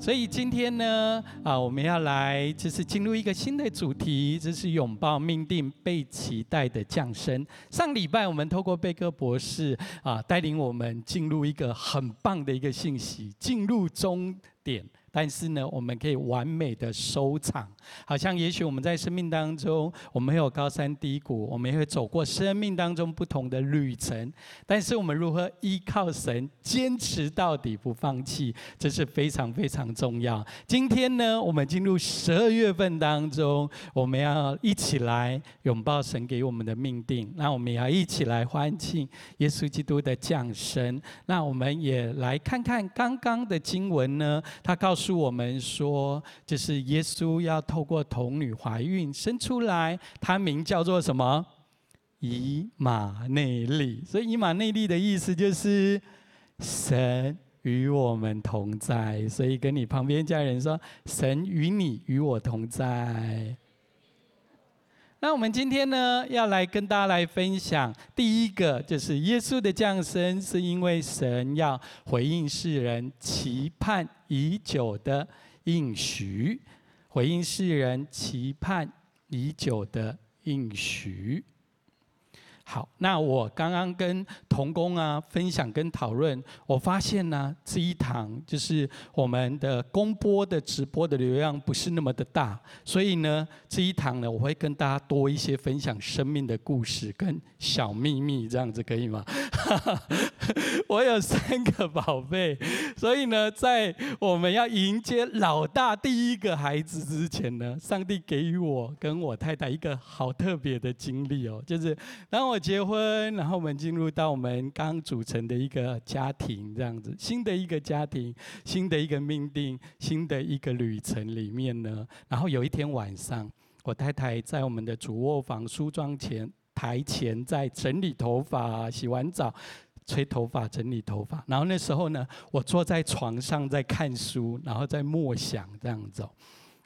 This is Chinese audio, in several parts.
所以今天呢，啊，我们要来就是进入一个新的主题，就是拥抱命定，被期待的降生。上礼拜我们透过贝克博士啊，带领我们进入一个很棒的一个信息，进入终点。但是呢，我们可以完美的收场。好像也许我们在生命当中，我们会有高山低谷，我们也会走过生命当中不同的旅程。但是我们如何依靠神，坚持到底不放弃，这是非常非常重要。今天呢，我们进入十二月份当中，我们要一起来拥抱神给我们的命定。那我们也要一起来欢庆耶稣基督的降生。那我们也来看看刚刚的经文呢，他告诉。我们说，就是耶稣要透过童女怀孕生出来，他名叫做什么？以马内利。所以以马内利的意思就是神与我们同在。所以跟你旁边家人说，神与你与我同在。那我们今天呢，要来跟大家来分享，第一个就是耶稣的降生，是因为神要回应世人期盼已久的应许，回应世人期盼已久的应许。好，那我刚刚跟童工啊分享跟讨论，我发现呢，这一堂就是我们的公播的直播的流量不是那么的大，所以呢，这一堂呢，我会跟大家多一些分享生命的故事跟小秘密，这样子可以吗？我有三个宝贝，所以呢，在我们要迎接老大第一个孩子之前呢，上帝给予我跟我太太一个好特别的经历哦，就是当我。结婚，然后我们进入到我们刚组成的一个家庭，这样子，新的一个家庭，新的一个命定，新的一个旅程里面呢。然后有一天晚上，我太太在我们的主卧房梳妆前台前在整理头发，洗完澡，吹头发，整理头发。然后那时候呢，我坐在床上在看书，然后在默想这样子。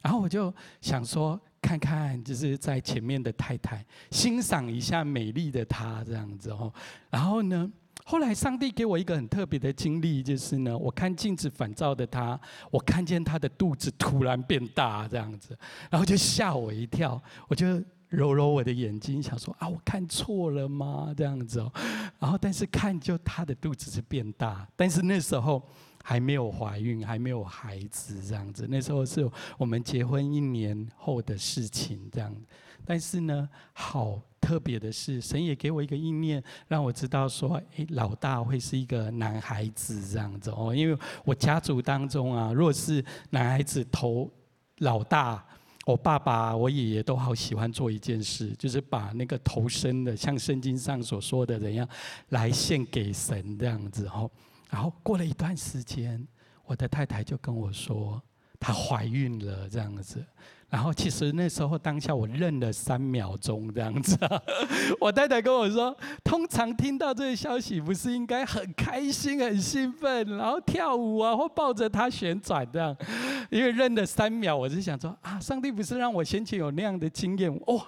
然后我就想说。看看，就是在前面的太太，欣赏一下美丽的她这样子哦。然后呢，后来上帝给我一个很特别的经历，就是呢，我看镜子反照的她，我看见她的肚子突然变大这样子，然后就吓我一跳。我就揉揉我的眼睛，想说啊，我看错了吗？这样子哦。然后但是看就她的肚子是变大，但是那时候。还没有怀孕，还没有孩子，这样子。那时候是我们结婚一年后的事情，这样。但是呢，好特别的是，神也给我一个意念，让我知道说，诶，老大会是一个男孩子，这样子哦。因为我家族当中啊，若是男孩子头老大，我爸爸、我爷爷都好喜欢做一件事，就是把那个头生的，像圣经上所说的怎样，来献给神，这样子哦。然后过了一段时间，我的太太就跟我说，她怀孕了这样子。然后其实那时候当下我愣了三秒钟这样子。我太太跟我说，通常听到这个消息，不是应该很开心、很兴奋，然后跳舞啊，或抱着她旋转这样。因为愣了三秒，我就想说啊，上帝不是让我先前有那样的经验哦。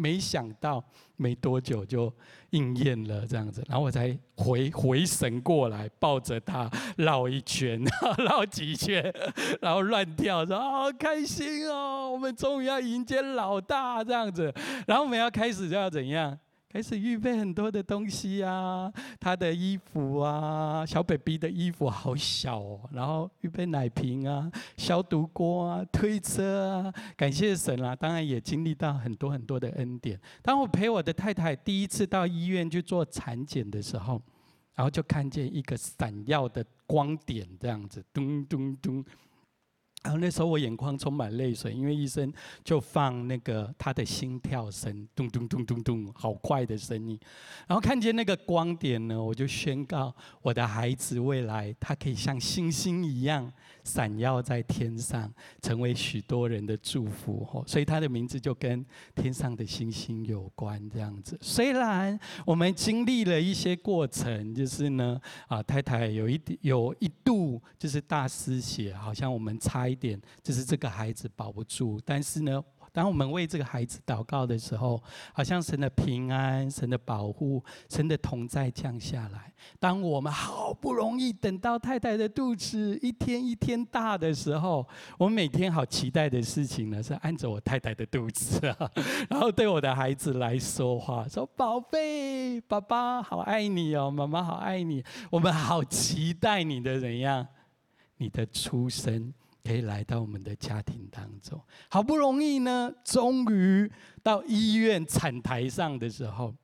没想到没多久就应验了这样子，然后我才回回神过来，抱着他绕一圈，绕几圈，然后乱跳，说好开心哦，我们终于要迎接老大这样子，然后我们要开始就要怎样？开始预备很多的东西啊，他的衣服啊，小 baby 的衣服好小哦，然后预备奶瓶啊，消毒锅啊，推车啊，感谢神啊，当然也经历到很多很多的恩典。当我陪我的太太第一次到医院去做产检的时候，然后就看见一个闪耀的光点，这样子，咚咚咚。然后那时候我眼眶充满泪水，因为医生就放那个他的心跳声，咚咚咚咚咚，好快的声音。然后看见那个光点呢，我就宣告我的孩子未来他可以像星星一样闪耀在天上，成为许多人的祝福。所以他的名字就跟天上的星星有关。这样子，虽然我们经历了一些过程，就是呢，啊，太太有一有一度就是大失血，好像我们差。一点就是这个孩子保不住，但是呢，当我们为这个孩子祷告的时候，好像神的平安、神的保护、神的同在降下来。当我们好不容易等到太太的肚子一天一天大的时候，我每天好期待的事情呢，是按着我太太的肚子啊，然后对我的孩子来说话，说：“宝贝，爸爸好爱你哦，妈妈好爱你。”我们好期待你的怎样，你的出生。可以来到我们的家庭当中，好不容易呢，终于到医院产台上的时候，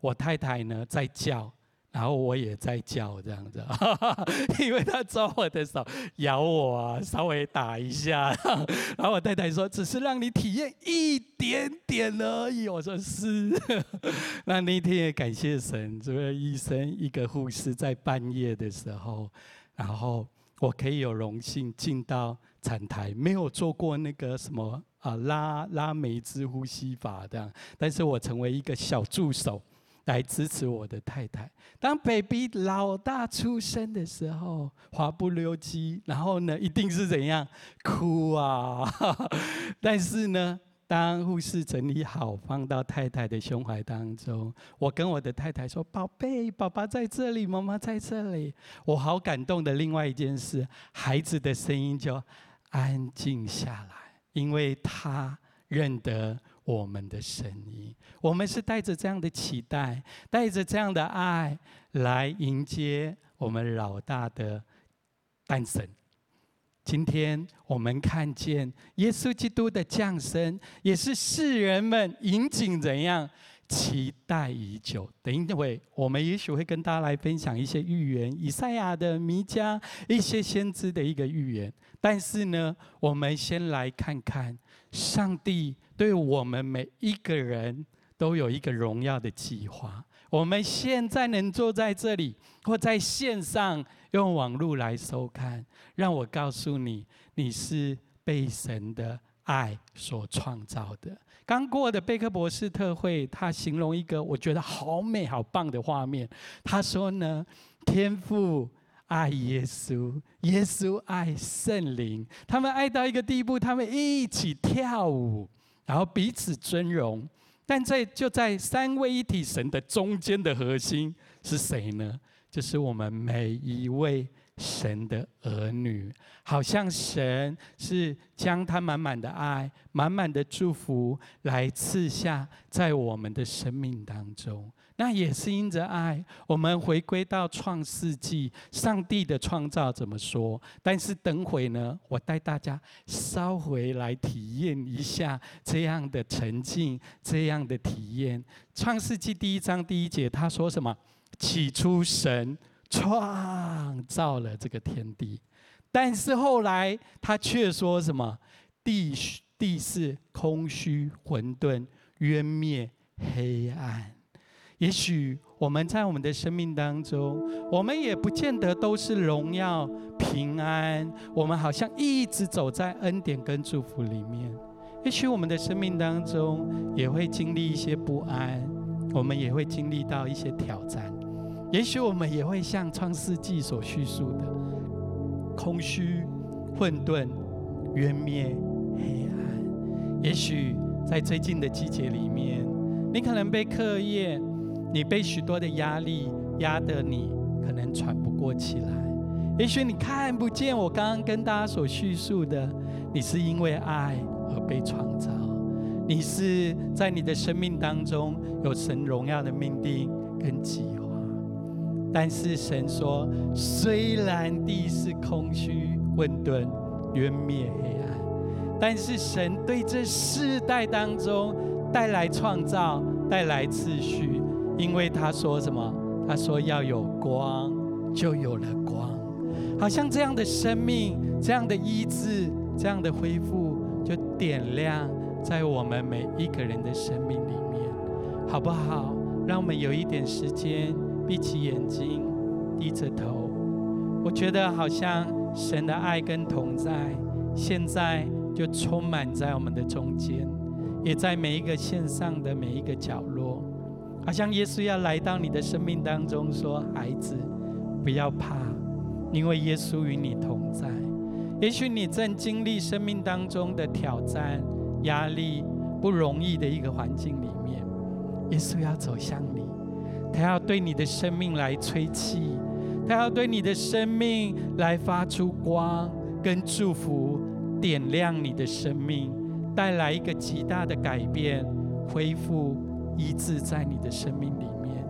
我太太呢在叫，然后我也在叫，这样子，因为她抓我的手，咬我啊，稍微打一下，然后我太太说：“只是让你体验一点点而已。”我说：“是。”那那天也感谢神，这个医生一个护士在半夜的时候，然后。我可以有荣幸进到产台，没有做过那个什么啊拉拉梅兹呼吸法这样，但是我成为一个小助手，来支持我的太太。当 baby 老大出生的时候，滑不溜几，然后呢，一定是怎样哭啊？但是呢。当护士整理好，放到太太的胸怀当中，我跟我的太太说：“宝贝，爸爸在这里，妈妈在这里。”我好感动的。另外一件事，孩子的声音就安静下来，因为他认得我们的声音。我们是带着这样的期待，带着这样的爱来迎接我们老大的诞生。今天我们看见耶稣基督的降生，也是世人们引颈怎样期待已久。等一会，我们也许会跟大家来分享一些预言，以赛亚的、弥迦一些先知的一个预言。但是呢，我们先来看看上帝对我们每一个人都有一个荣耀的计划。我们现在能坐在这里，或在线上用网络来收看，让我告诉你，你是被神的爱所创造的。刚过的贝克博士特会，他形容一个我觉得好美好棒的画面。他说呢，天父爱耶稣，耶稣爱圣灵，他们爱到一个地步，他们一起跳舞，然后彼此尊荣。但在就在三位一体神的中间的核心是谁呢？就是我们每一位神的儿女，好像神是将他满满的爱、满满的祝福来赐下在我们的生命当中。那也是因着爱，我们回归到创世纪，上帝的创造怎么说？但是等会呢，我带大家稍回来体验一下这样的沉浸，这样的体验。创世纪第一章第一节，他说什么？起初神创造了这个天地，但是后来他却说什么？地地是空虚、混沌、渊灭、黑暗。也许我们在我们的生命当中，我们也不见得都是荣耀平安。我们好像一直走在恩典跟祝福里面。也许我们的生命当中也会经历一些不安，我们也会经历到一些挑战。也许我们也会像创世纪所叙述的，空虚、混沌、渊灭、黑暗。也许在最近的季节里面，你可能被课业。你被许多的压力压得你可能喘不过气来，也许你看不见我刚刚跟大家所叙述的，你是因为爱而被创造，你是在你的生命当中有神荣耀的命定跟计划，但是神说，虽然地是空虚混沌渊灭黑暗，但是神对这世代当中带来创造，带来秩序。因为他说什么？他说要有光，就有了光。好像这样的生命，这样的医治，这样的恢复，就点亮在我们每一个人的生命里面，好不好？让我们有一点时间，闭起眼睛，低着头。我觉得好像神的爱跟同在，现在就充满在我们的中间，也在每一个线上的每一个角。好像耶稣要来到你的生命当中，说：“孩子，不要怕，因为耶稣与你同在。也许你正经历生命当中的挑战、压力、不容易的一个环境里面，耶稣要走向你，他要对你的生命来吹气，他要对你的生命来发出光跟祝福，点亮你的生命，带来一个极大的改变，恢复医治在你的生命里面。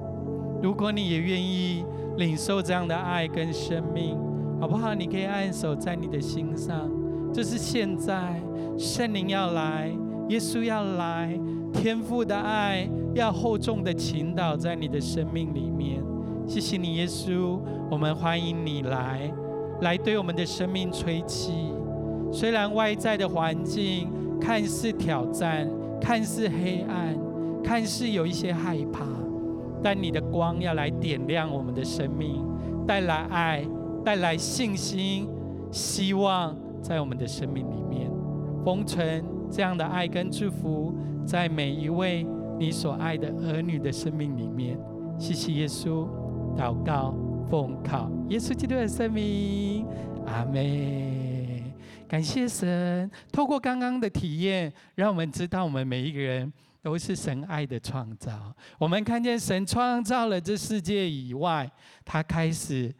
如果你也愿意领受这样的爱跟生命，好不好？你可以按手在你的心上。这是现在，圣灵要来，耶稣要来，天父的爱要厚重的倾倒在你的生命里面。谢谢你，耶稣，我们欢迎你来，来对我们的生命吹气。虽然外在的环境看似挑战，看似黑暗，看似有一些害怕，但你的光要来点亮我们的生命，带来爱，带来信心，希望。在我们的生命里面，封存这样的爱跟祝福，在每一位你所爱的儿女的生命里面。谢谢耶稣，祷告奉靠耶稣基督的圣名，阿门。感谢神，透过刚刚的体验，让我们知道我们每一个人都是神爱的创造。我们看见神创造了这世界以外，他开始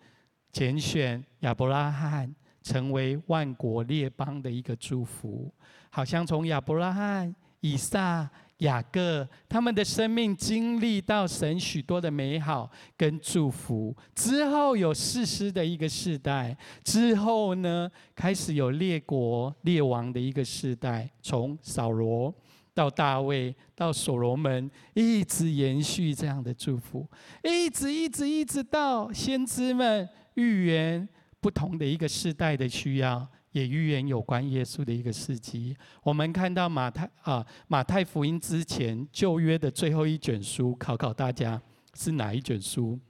拣选亚伯拉罕。成为万国列邦的一个祝福，好像从亚伯拉罕、以撒、雅各他们的生命经历到神许多的美好跟祝福之后，有士师的一个世代，之后呢，开始有列国列王的一个世代，从扫罗到大卫到所罗门，一直延续这样的祝福，一直一直一直到先知们预言。不同的一个世代的需要，也预言有关耶稣的一个事迹。我们看到马太啊，马太福音之前旧约的最后一卷书，考考大家是哪一卷书？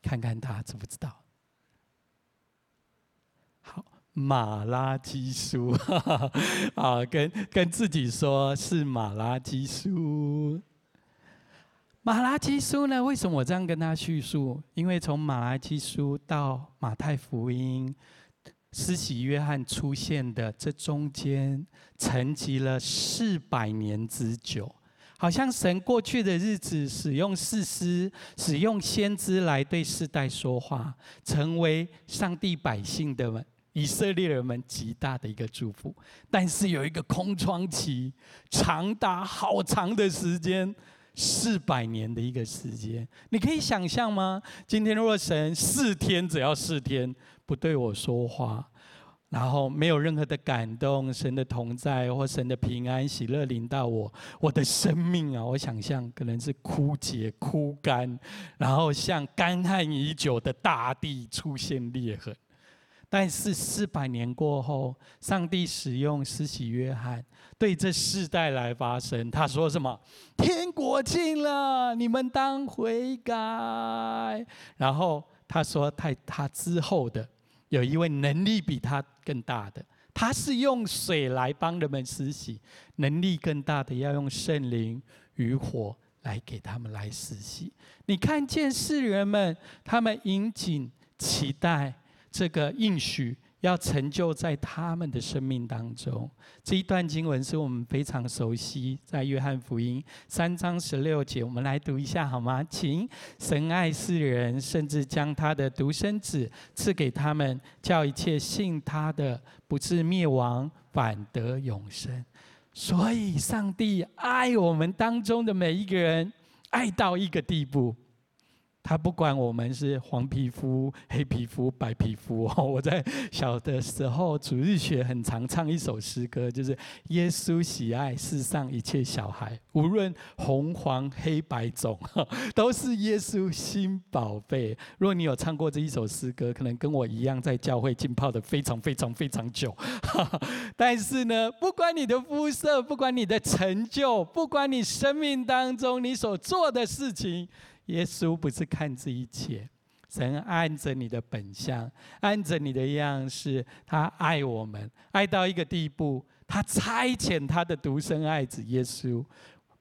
看看大家知不知道？马拉基书，啊，跟跟自己说是马拉基书。马拉基书呢？为什么我这样跟他叙述？因为从马拉基书到马太福音，施洗约翰出现的这中间，沉寂了四百年之久。好像神过去的日子使用士师、使用先知来对世代说话，成为上帝百姓的以色列人们极大的一个祝福。但是有一个空窗期，长达好长的时间。四百年的一个时间，你可以想象吗？今天若神四天，只要四天不对我说话，然后没有任何的感动，神的同在或神的平安喜乐临到我，我的生命啊，我想象可能是枯竭枯干，然后像干旱已久的大地出现裂痕。但是四百年过后，上帝使用施洗约翰对这世代来发声。他说什么？天国近了，你们当悔改。然后他说，他他之后的有一位能力比他更大的，他是用水来帮人们施洗，能力更大的要用圣灵与火来给他们来施洗。你看见世人们，他们殷谨期待。这个应许要成就在他们的生命当中。这一段经文是我们非常熟悉，在约翰福音三章十六节，我们来读一下好吗？请，神爱世人，甚至将他的独生子赐给他们，叫一切信他的不至灭亡，反得永生。所以，上帝爱我们当中的每一个人，爱到一个地步。他不管我们是黄皮肤、黑皮肤、白皮肤。我在小的时候主日学很常唱一首诗歌，就是耶稣喜爱世上一切小孩，无论红黄黑白种，都是耶稣新宝贝。如果你有唱过这一首诗歌，可能跟我一样在教会浸泡的非常非常非常久。但是呢，不管你的肤色，不管你的成就，不管你生命当中你所做的事情。耶稣不是看这一切，神按着你的本相，按着你的样式，他爱我们，爱到一个地步，他差遣他的独生爱子耶稣，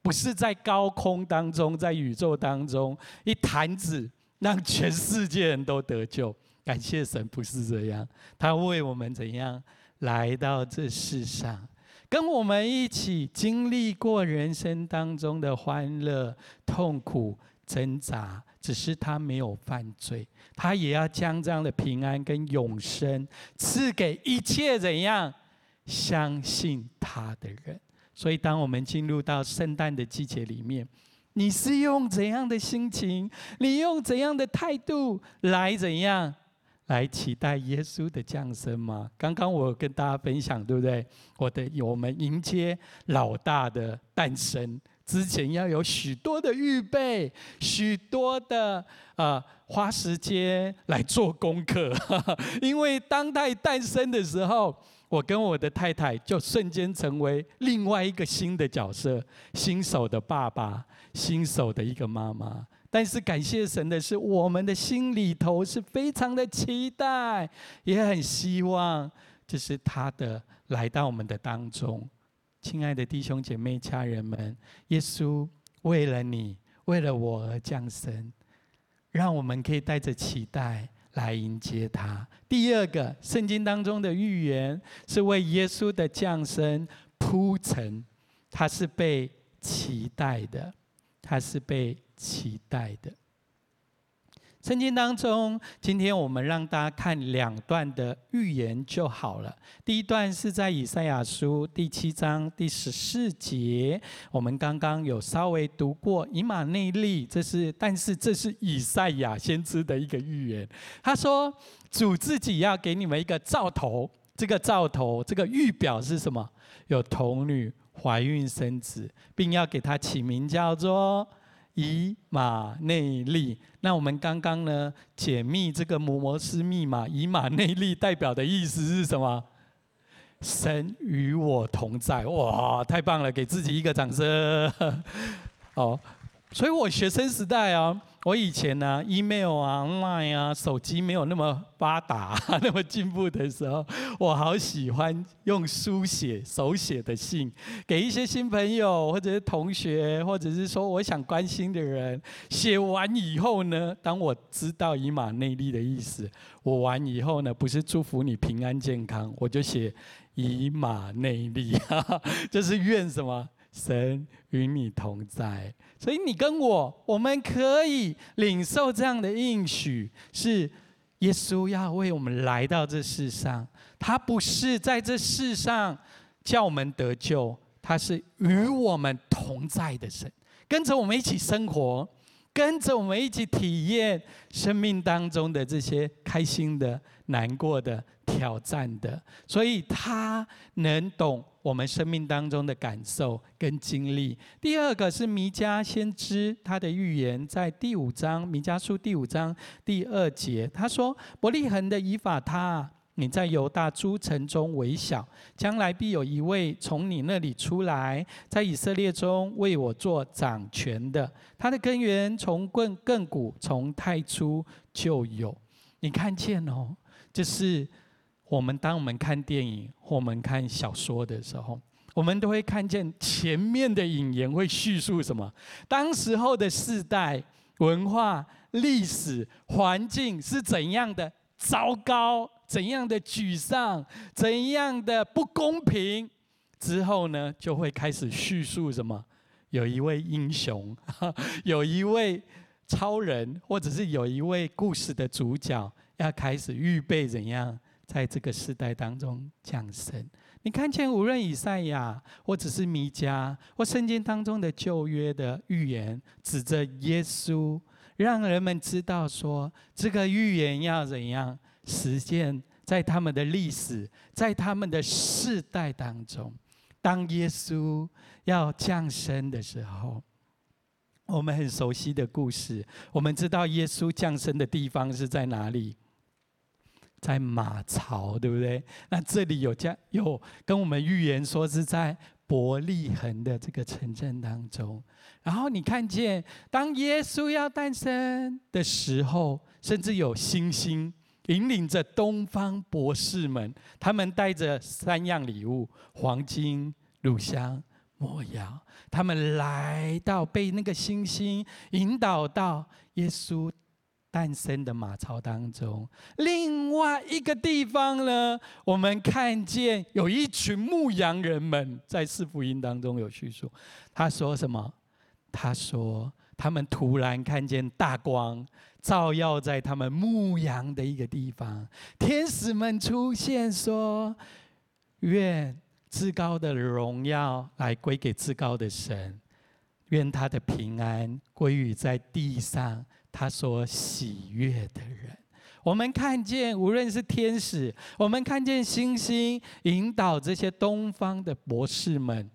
不是在高空当中，在宇宙当中一弹指让全世界人都得救。感谢神，不是这样，他为我们怎样来到这世上，跟我们一起经历过人生当中的欢乐、痛苦、挣扎。只是他没有犯罪，他也要将这样的平安跟永生赐给一切怎样相信他的人。所以，当我们进入到圣诞的季节里面，你是用怎样的心情？你用怎样的态度来怎样来期待耶稣的降生吗？刚刚我跟大家分享，对不对？我的我们迎接老大的诞生之前，要有许多的预备，许多的啊、呃、花时间来做功课，因为当他诞生的时候。我跟我的太太就瞬间成为另外一个新的角色，新手的爸爸，新手的一个妈妈。但是感谢神的是，我们的心里头是非常的期待，也很希望，就是他的来到我们的当中。亲爱的弟兄姐妹、家人们，耶稣为了你，为了我而降生，让我们可以带着期待。来迎接他。第二个，圣经当中的预言是为耶稣的降生铺陈，他是被期待的，他是被期待的。圣经当中，今天我们让大家看两段的预言就好了。第一段是在以赛亚书第七章第十四节，我们刚刚有稍微读过以马内利，这是但是这是以赛亚先知的一个预言。他说主自己要给你们一个兆头，这个兆头，这个预表是什么？有童女怀孕生子，并要给他起名叫做。以马内利，那我们刚刚呢解密这个摩摩斯密码，以马内利代表的意思是什么？神与我同在，哇，太棒了，给自己一个掌声。好，所以我学生时代啊。我以前呢，email 啊、line 啊，手机没有那么发达、那么进步的时候，我好喜欢用书写、手写的信，给一些新朋友，或者是同学，或者是说我想关心的人。写完以后呢，当我知道以马内利的意思，我完以后呢，不是祝福你平安健康，我就写以马内利，就是愿什么？神与你同在，所以你跟我，我们可以领受这样的应许，是耶稣要为我们来到这世上。他不是在这世上叫我们得救，他是与我们同在的神，跟着我们一起生活，跟着我们一起体验生命当中的这些开心的、难过的。挑战的，所以他能懂我们生命当中的感受跟经历。第二个是弥迦先知他的预言，在第五章弥迦书第五章第二节，他说：“伯利恒的以法他，你在犹大诸城中微小，将来必有一位从你那里出来，在以色列中为我做掌权的。他的根源从亘亘古，从太初就有。”你看见哦，就是。我们当我们看电影或我们看小说的时候，我们都会看见前面的引言会叙述什么？当时候的世代、文化、历史环境是怎样的糟糕？怎样的沮丧？怎样的不公平？之后呢，就会开始叙述什么？有一位英雄，有一位超人，或者是有一位故事的主角，要开始预备怎样？在这个时代当中降生，你看见无论以赛亚，或者是弥迦，或圣经当中的旧约的预言，指着耶稣，让人们知道说，这个预言要怎样实现，在他们的历史，在他们的世代当中，当耶稣要降生的时候，我们很熟悉的故事，我们知道耶稣降生的地方是在哪里？在马槽，对不对？那这里有这样有跟我们预言说是在伯利恒的这个城镇当中。然后你看见，当耶稣要诞生的时候，甚至有星星引领着东方博士们，他们带着三样礼物：黄金、乳香、没药。他们来到，被那个星星引导到耶稣诞生的马槽当中。另外一个地方呢，我们看见有一群牧羊人们，在四福音当中有叙述。他说什么？他说他们突然看见大光照耀在他们牧羊的一个地方，天使们出现说：“愿至高的荣耀来归给至高的神。”愿他的平安归于在地上他所喜悦的人。我们看见，无论是天使，我们看见星星引导这些东方的博士们，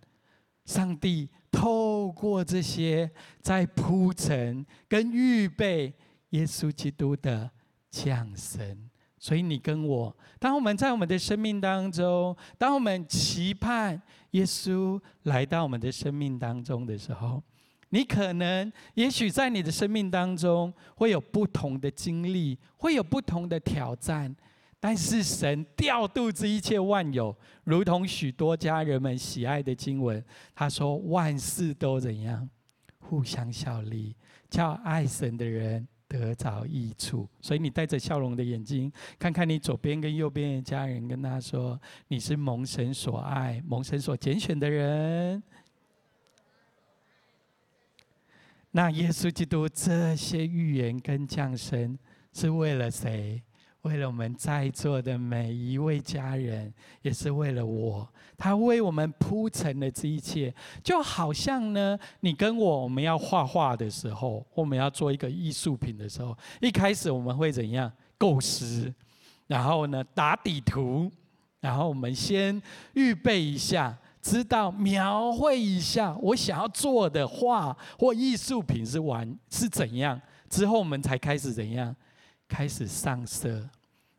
上帝透过这些在铺陈跟预备耶稣基督的降生。所以你跟我，当我们在我们的生命当中，当我们期盼耶稣来到我们的生命当中的时候，你可能也许在你的生命当中会有不同的经历，会有不同的挑战，但是神调度这一切万有，如同许多家人们喜爱的经文，他说万事都怎样，互相效力，叫爱神的人。得着益处，所以你带着笑容的眼睛，看看你左边跟右边的家人，跟他说：“你是蒙神所爱、蒙神所拣选的人。”那耶稣基督这些预言跟降生是为了谁？为了我们在座的每一位家人，也是为了我。他为我们铺陈了这一切，就好像呢，你跟我我们要画画的时候，我们要做一个艺术品的时候，一开始我们会怎样构思，然后呢打底图，然后我们先预备一下，知道描绘一下我想要做的画或艺术品是完是怎样，之后我们才开始怎样。开始上色，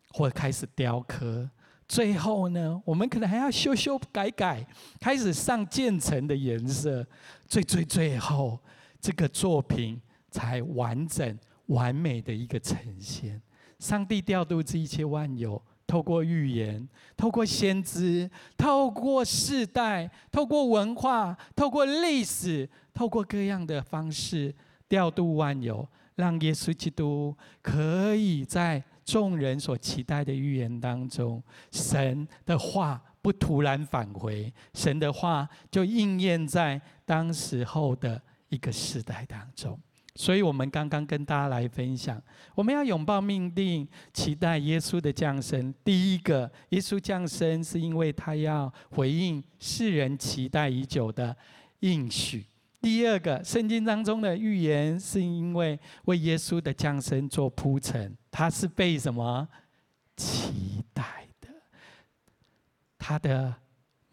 或开始雕刻，最后呢，我们可能还要修修改改，开始上渐层的颜色，最最最后，这个作品才完整完美的一个呈现。上帝调度这一切万有，透过预言，透过先知，透过世代，透过文化，透过历史，透过各样的方式调度万有。让耶稣基督可以在众人所期待的预言当中，神的话不突然返回，神的话就应验在当时候的一个时代当中。所以，我们刚刚跟大家来分享，我们要拥抱命定，期待耶稣的降生。第一个，耶稣降生是因为他要回应世人期待已久的应许。第二个，圣经当中的预言是因为为耶稣的降生做铺陈，他是被什么期待的？他的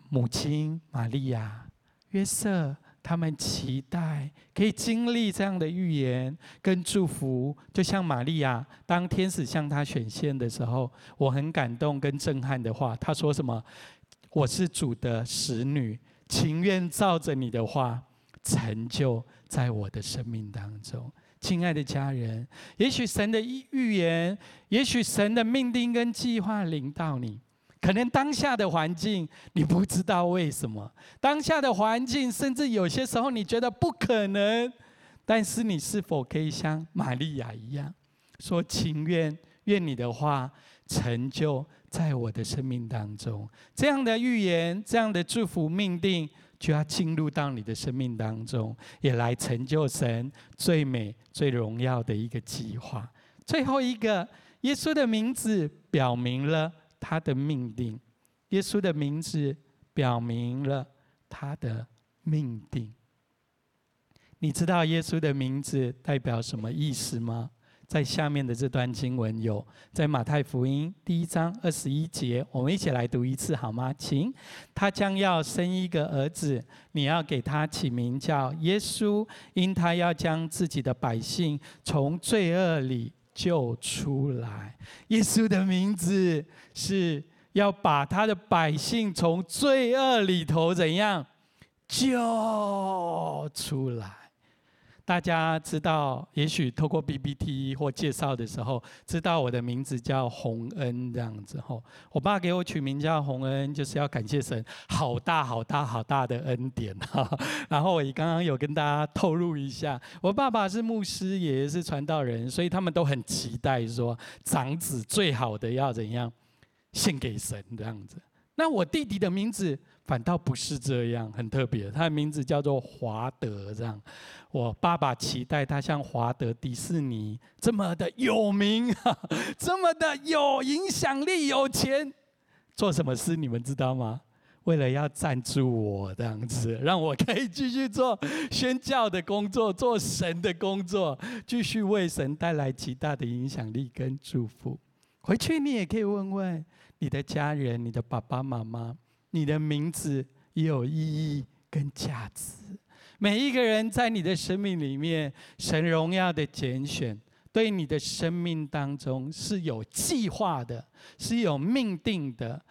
母亲玛利亚、约瑟，他们期待可以经历这样的预言跟祝福，就像玛利亚当天使向他显现的时候，我很感动跟震撼的话，他说什么？我是主的使女，情愿照着你的话。成就在我的生命当中，亲爱的家人，也许神的预言，也许神的命定跟计划临到你，可能当下的环境你不知道为什么，当下的环境甚至有些时候你觉得不可能，但是你是否可以像玛利亚一样，说情愿愿你的话成就在我的生命当中，这样的预言，这样的祝福命定。就要进入到你的生命当中，也来成就神最美、最荣耀的一个计划。最后一个，耶稣的名字表明了他的命定。耶稣的名字表明了他的命定。你知道耶稣的名字代表什么意思吗？在下面的这段经文有，在马太福音第一章二十一节，我们一起来读一次好吗？请，他将要生一个儿子，你要给他起名叫耶稣，因他要将自己的百姓从罪恶里救出来。耶稣的名字是要把他的百姓从罪恶里头怎样救出来？大家知道，也许透过 B B T 或介绍的时候，知道我的名字叫洪恩这样子吼。我爸给我取名叫洪恩，就是要感谢神好大好大好大的恩典哈。然后我刚刚有跟大家透露一下，我爸爸是牧师，爷爷是传道人，所以他们都很期待说，长子最好的要怎样献给神这样子。那我弟弟的名字反倒不是这样，很特别。他的名字叫做华德，这样。我爸爸期待他像华德迪士尼这么的有名，这么的有影响力、有钱。做什么事你们知道吗？为了要赞助我这样子，让我可以继续做宣教的工作，做神的工作，继续为神带来极大的影响力跟祝福。回去你也可以问问。你的家人、你的爸爸妈妈、你的名字也有意义跟价值。每一个人在你的生命里面，神荣耀的拣选，对你的生命当中是有计划的，是有命定的。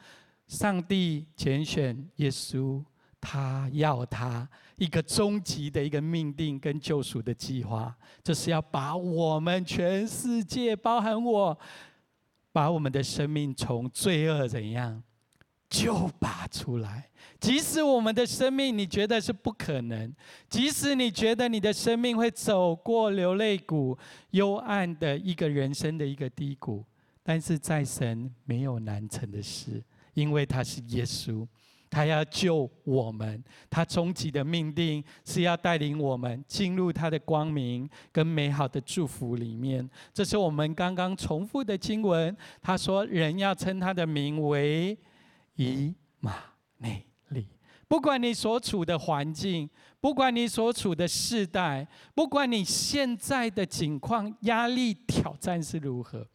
上帝拣选耶稣，他要他一个终极的一个命定跟救赎的计划，就是要把我们全世界，包含我。把我们的生命从罪恶怎样就拔出来？即使我们的生命你觉得是不可能，即使你觉得你的生命会走过流泪谷、幽暗的一个人生的一个低谷，但是在神没有难成的事，因为他是耶稣。他要救我们，他终极的命定是要带领我们进入他的光明跟美好的祝福里面。这是我们刚刚重复的经文。他说：“人要称他的名为以马内利。”不管你所处的环境，不管你所处的世代，不管你现在的境况、压力、挑战是如何，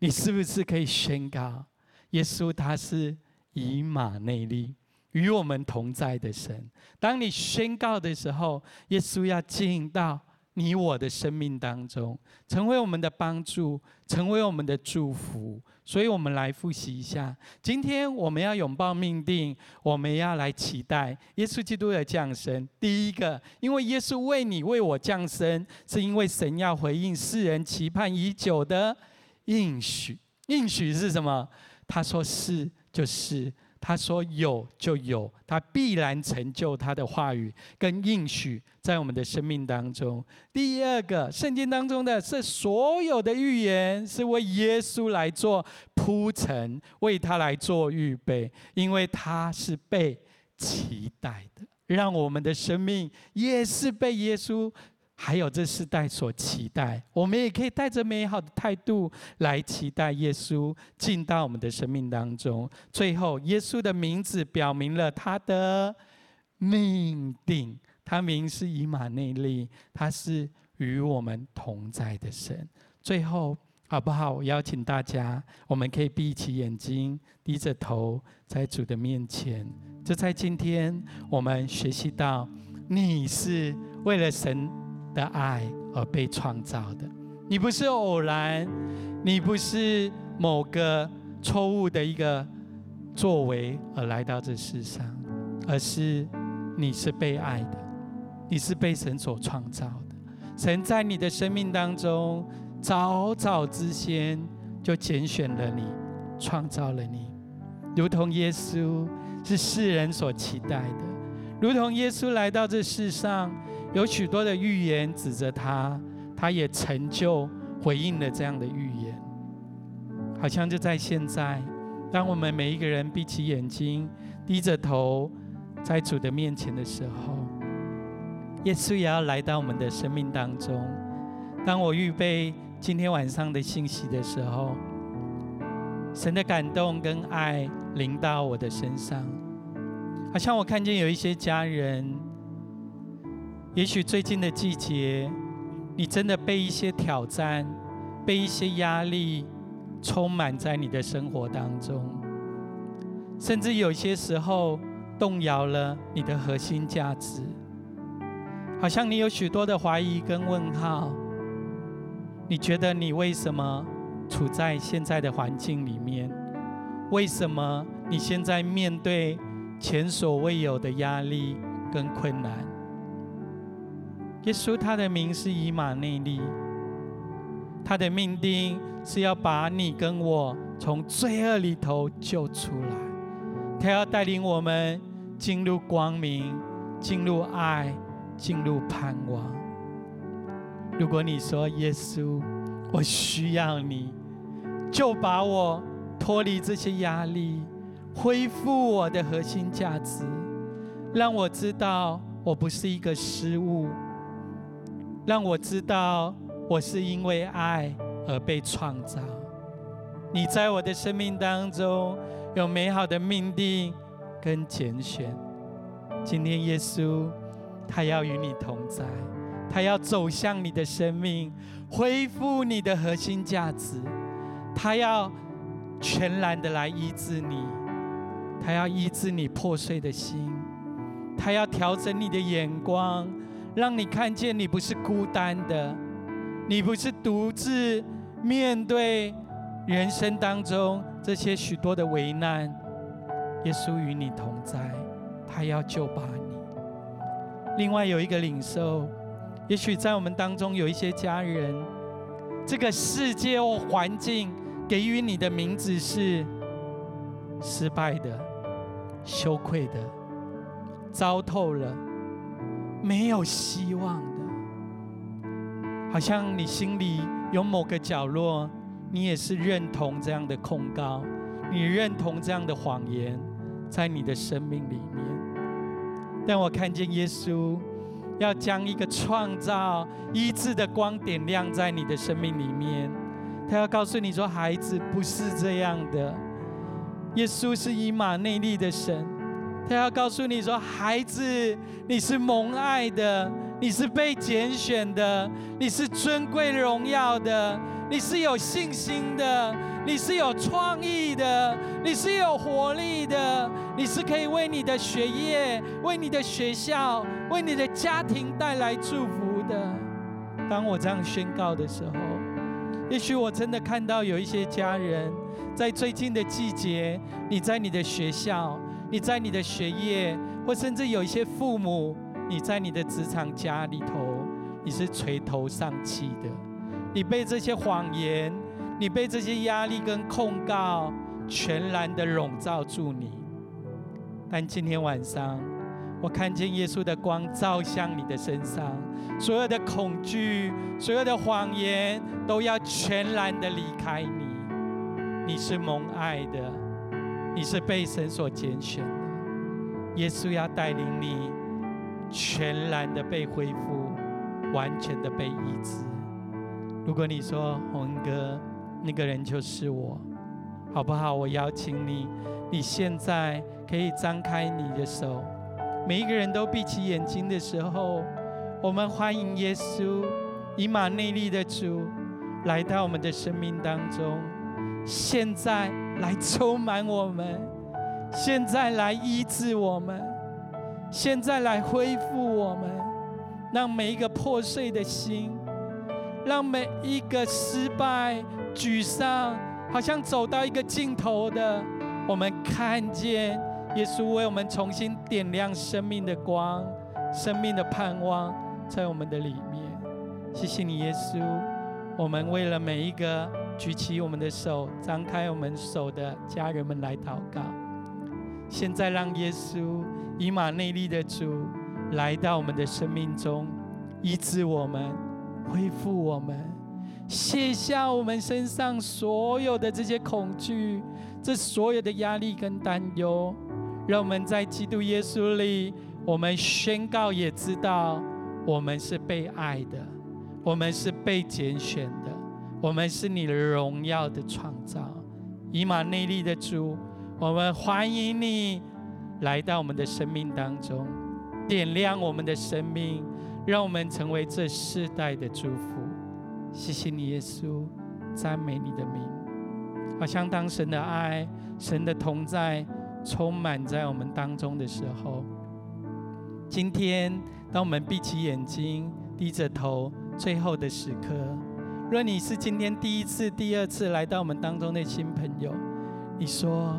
你是不是可以宣告耶稣他是？以马内利，与我们同在的神。当你宣告的时候，耶稣要进到你我的生命当中，成为我们的帮助，成为我们的祝福。所以，我们来复习一下。今天我们要拥抱命定，我们要来期待耶稣基督的降生。第一个，因为耶稣为你为我降生，是因为神要回应世人期盼已久的应许。应许是什么？他说是。就是他说有就有，他必然成就他的话语跟应许在我们的生命当中。第二个，圣经当中的是所有的预言是为耶稣来做铺陈，为他来做预备，因为他是被期待的，让我们的生命也是被耶稣。还有这世代所期待，我们也可以带着美好的态度来期待耶稣进到我们的生命当中。最后，耶稣的名字表明了他的命定，他名是以马内利，他是与我们同在的神。最后，好不好？我邀请大家，我们可以闭起眼睛，低着头，在主的面前。就在今天，我们学习到，你是为了神。的爱而被创造的，你不是偶然，你不是某个错误的一个作为而来到这世上，而是你是被爱的，你是被神所创造的。神在你的生命当中早早之前就拣选了你，创造了你，如同耶稣是世人所期待的，如同耶稣来到这世上。有许多的预言指着他，他也成就回应了这样的预言。好像就在现在，当我们每一个人闭起眼睛、低着头，在主的面前的时候，耶稣也要来到我们的生命当中。当我预备今天晚上的信息的时候，神的感动跟爱临到我的身上，好像我看见有一些家人。也许最近的季节，你真的被一些挑战、被一些压力充满在你的生活当中，甚至有些时候动摇了你的核心价值，好像你有许多的怀疑跟问号。你觉得你为什么处在现在的环境里面？为什么你现在面对前所未有的压力跟困难？耶稣他的名是以马内利，他的命定是要把你跟我从罪恶里头救出来，他要带领我们进入光明，进入爱，进入盼望。如果你说耶稣，我需要你，就把我脱离这些压力，恢复我的核心价值，让我知道我不是一个失误。让我知道，我是因为爱而被创造。你在我的生命当中有美好的命定跟拣选。今天耶稣他要与你同在，他要走向你的生命，恢复你的核心价值。他要全然的来医治你，他要医治你破碎的心，他要调整你的眼光。让你看见，你不是孤单的，你不是独自面对人生当中这些许多的危难。耶稣与你同在，他要救拔你。另外有一个领受，也许在我们当中有一些家人，这个世界或环境给予你的名字是失败的、羞愧的、糟透了。没有希望的，好像你心里有某个角落，你也是认同这样的控告，你认同这样的谎言，在你的生命里面。但我看见耶稣要将一个创造医治的光点亮在你的生命里面，他要告诉你说：“孩子，不是这样的。耶稣是以马内利的神。”他要告诉你说：“孩子，你是蒙爱的，你是被拣选的，你是尊贵荣耀的，你是有信心的，你是有创意的，你是有活力的，你是可以为你的学业、为你的学校、为你的家庭带来祝福的。”当我这样宣告的时候，也许我真的看到有一些家人在最近的季节，你在你的学校。你在你的学业，或甚至有一些父母，你在你的职场家里头，你是垂头丧气的，你被这些谎言，你被这些压力跟控告全然的笼罩住你。但今天晚上，我看见耶稣的光照向你的身上，所有的恐惧，所有的谎言，都要全然的离开你。你是蒙爱的。你是被神所拣选的，耶稣要带领你全然的被恢复，完全的被医治。如果你说鸿恩哥，那个人就是我，好不好？我邀请你，你现在可以张开你的手。每一个人都闭起眼睛的时候，我们欢迎耶稣，以马内利的主来到我们的生命当中。现在来充满我们，现在来医治我们，现在来恢复我们，让每一个破碎的心，让每一个失败、沮丧，好像走到一个尽头的，我们看见耶稣为我们重新点亮生命的光，生命的盼望在我们的里面。谢谢你，耶稣，我们为了每一个。举起我们的手，张开我们手的家人们来祷告。现在让耶稣以马内利的主来到我们的生命中，医治我们，恢复我们，卸下我们身上所有的这些恐惧，这所有的压力跟担忧。让我们在基督耶稣里，我们宣告也知道，我们是被爱的，我们是被拣选的。我们是你的荣耀的创造，以马内利的主，我们欢迎你来到我们的生命当中，点亮我们的生命，让我们成为这世代的祝福。谢谢你，耶稣，赞美你的名。好像当神的爱、神的同在充满在我们当中的时候，今天当我们闭起眼睛、低着头，最后的时刻。若你是今天第一次、第二次来到我们当中的新朋友，你说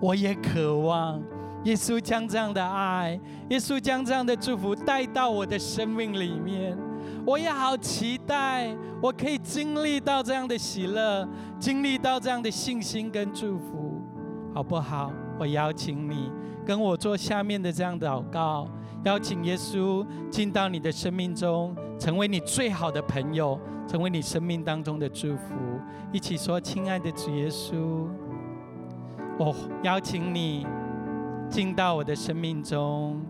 我也渴望耶稣将这样的爱，耶稣将这样的祝福带到我的生命里面。我也好期待，我可以经历到这样的喜乐，经历到这样的信心跟祝福，好不好？我邀请你跟我做下面的这样祷告，邀请耶稣进到你的生命中，成为你最好的朋友，成为你生命当中的祝福。一起说：“亲爱的主耶稣，我邀请你进到我的生命中。”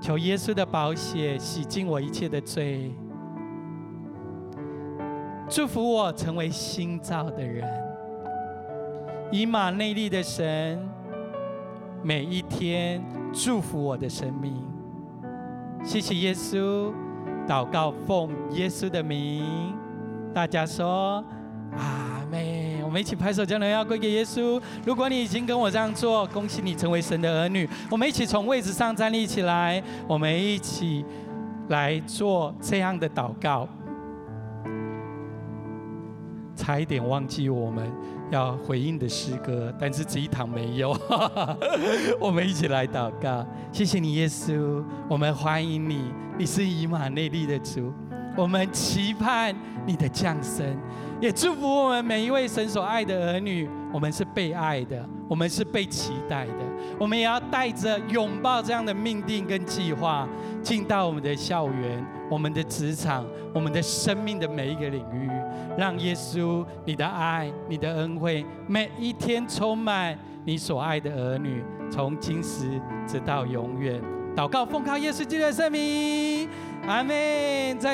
求耶稣的宝血洗净我一切的罪，祝福我成为新造的人。以马内利的神，每一天祝福我的生命。谢谢耶稣，祷告奉耶稣的名，大家说阿门。我们一起拍手，将荣耀归给耶稣。如果你已经跟我这样做，恭喜你成为神的儿女。我们一起从位置上站立起来，我们一起来做这样的祷告。差一点忘记我们要回应的诗歌，但是这一堂没有。我们一起来祷告，谢谢你，耶稣。我们欢迎你，你是以马内利的主。我们期盼你的降生。也祝福我们每一位神所爱的儿女，我们是被爱的，我们是被期待的，我们也要带着拥抱这样的命定跟计划，进到我们的校园、我们的职场、我们的生命的每一个领域，让耶稣你的爱、你的恩惠，每一天充满你所爱的儿女，从今时直到永远。祷告奉靠耶稣基督的圣名，阿门。在